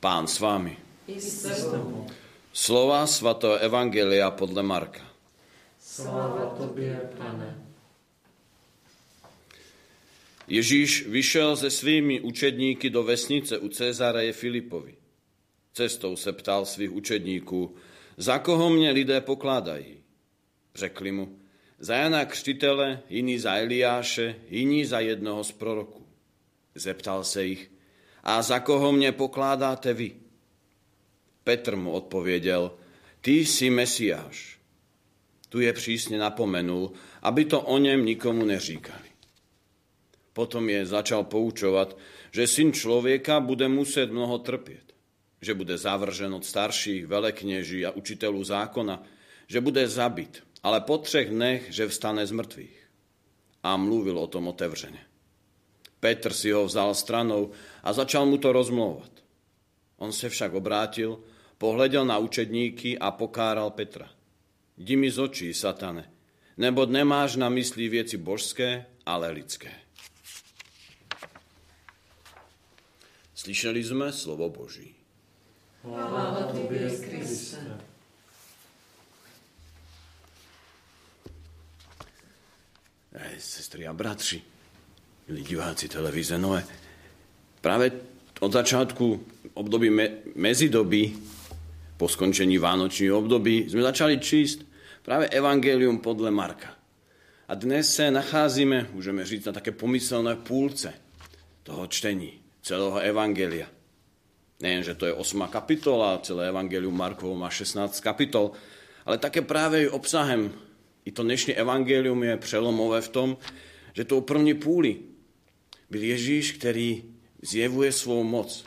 Pán s vámi. Slova svatého Evangelia podle Marka. Sláva Tobie, Pane. Ježíš vyšel se svými učedníky do vesnice u Cezareje Filipovi. Cestou se ptal svých učedníků, za koho mě lidé pokládají. Řekli mu, za Jana Křtitele, jiní za Eliáše, jiní za jednoho z proroků. Zeptal se jich, a za koho mě pokládáte vy? Petr mu odpověděl, ty jsi Mesiáš. Tu je přísně napomenul, aby to o něm nikomu neříkali. Potom je začal poučovat, že syn člověka bude muset mnoho trpět, že bude zavržen od starších velekněží a učitelů zákona, že bude zabit, ale po třech dnech, že vstane z mrtvých. A mluvil o tom otevřeně. Petr si ho vzal stranou a začal mu to rozmlouvat. On se však obrátil, pohledel na učedníky a pokáral Petra. Jdi mi z očí, satane, nebo nemáš na mysli věci božské, ale lidské. Slyšeli jsme slovo Boží. Chvála Tobie, Kriste. Sestry a bratři, milí diváci televíze Noé, práve od začiatku období me, mezidoby, po skončení vánočných období, sme začali čísť práve Evangelium podľa Marka. A dnes sa nacházíme, môžeme říct, na také pomyselné púlce toho čtení celého Evangelia. Nejen, že to je 8 kapitola, celé Evangelium Markovo má 16 kapitol, ale také práve obsahem i to dnešní evangelium je přelomové v tom, že tou první půli byl Ježíš, který zjevuje svou moc.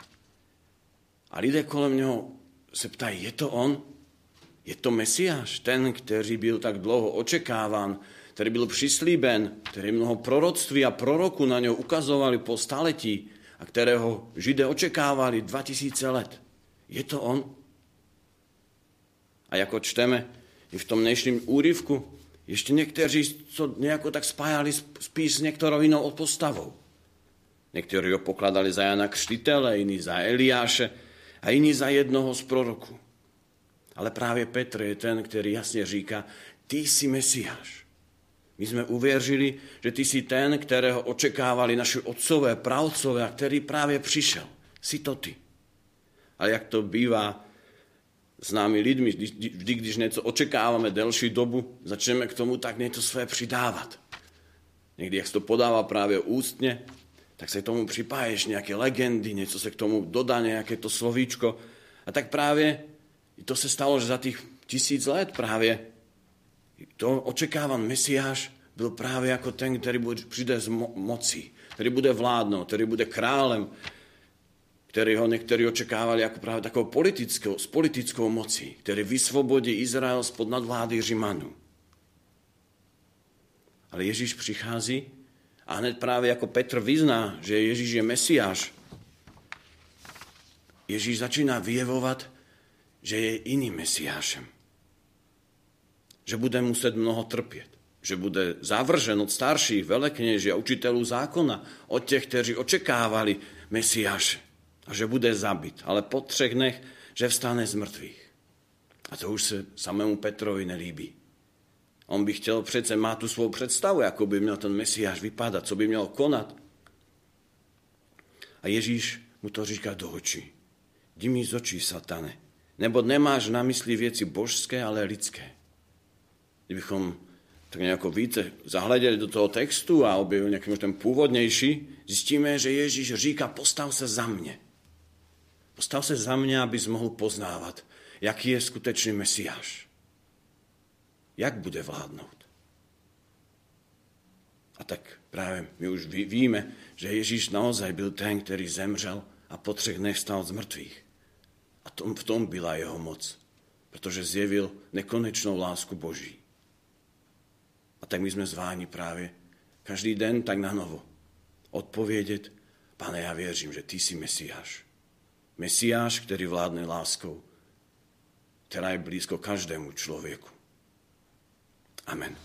A lidé kolem něho se ptají, je to on? Je to Mesiáš, ten, který byl tak dlouho očekáván, který byl přislíben, který mnoho proroctví a proroku na něho ukazovali po staletí a kterého Židé očekávali 2000 let. Je to on? A jako čteme i v tom dnešním úryvku, ještě někteří to nejako tak spájali spíš s některou jinou postavou. Někteří ho pokladali za Jana Křtitele, jiní za Eliáše a jiní za jednoho z proroků. Ale právě Petr je ten, který jasně říká, ty jsi Mesiáš. My jsme uvěřili, že ty jsi ten, kterého očekávali naši otcové, pravcové a který právě přišel. Jsi to ty. A jak to bývá s námi lidmi, vždy, když něco očekáváme delší dobu, začneme k tomu tak něco své přidávat. Někdy, jak to podává právě ústně, tak se k tomu připáješ nějaké legendy, něco se k tomu dodá, nějaké to slovíčko. A tak právě to se stalo, že za těch tisíc let právě to očekávan Mesiáš byl právě jako ten, který bude, přijde z mo- moci, který bude vládnout, který bude králem, který ho někteří očekávali jako právě takovou politickou, s politickou mocí, který vysvobodí Izrael spod nadvlády Římanů. Ale Ježíš přichází a hned právě jako Petr vyzná, že Ježíš je Mesiáš, Ježíš začíná vyjevovat, že je iným Mesiášem. Že bude muset mnoho trpět. Že bude zavržen od starších velekněží a učitelů zákona, od těch, kteří očekávali Mesiáše a že bude zabit, ale po třech dnech, že vstane z mrtvých. A to už se samému Petrovi nelíbí. On by chtěl přece, má tu svou představu, jako by měl ten Mesiáš vypadat, co by měl konat. A Ježíš mu to říká do očí. Jdi mi z očí, satane, nebo nemáš na mysli věci božské, ale lidské. Kdybychom tak nějako více zahleděli do toho textu a objevili nějaký ten původnější, zjistíme, že Ježíš říká, postav se za mě. Postav se za mě, abys mohl poznávat, jaký je skutečný Mesiáš. Jak bude vládnout. A tak právě my už víme, že Ježíš naozaj byl ten, který zemřel a po třech dnech stal z mrtvých. A tom, v tom byla jeho moc, protože zjevil nekonečnou lásku Boží. A tak my jsme zváni právě každý den tak na novo odpovědět, pane, já věřím, že ty jsi Mesiáš. Mesiáš, který vládne láskou, která je blízko každému člověku. Amen.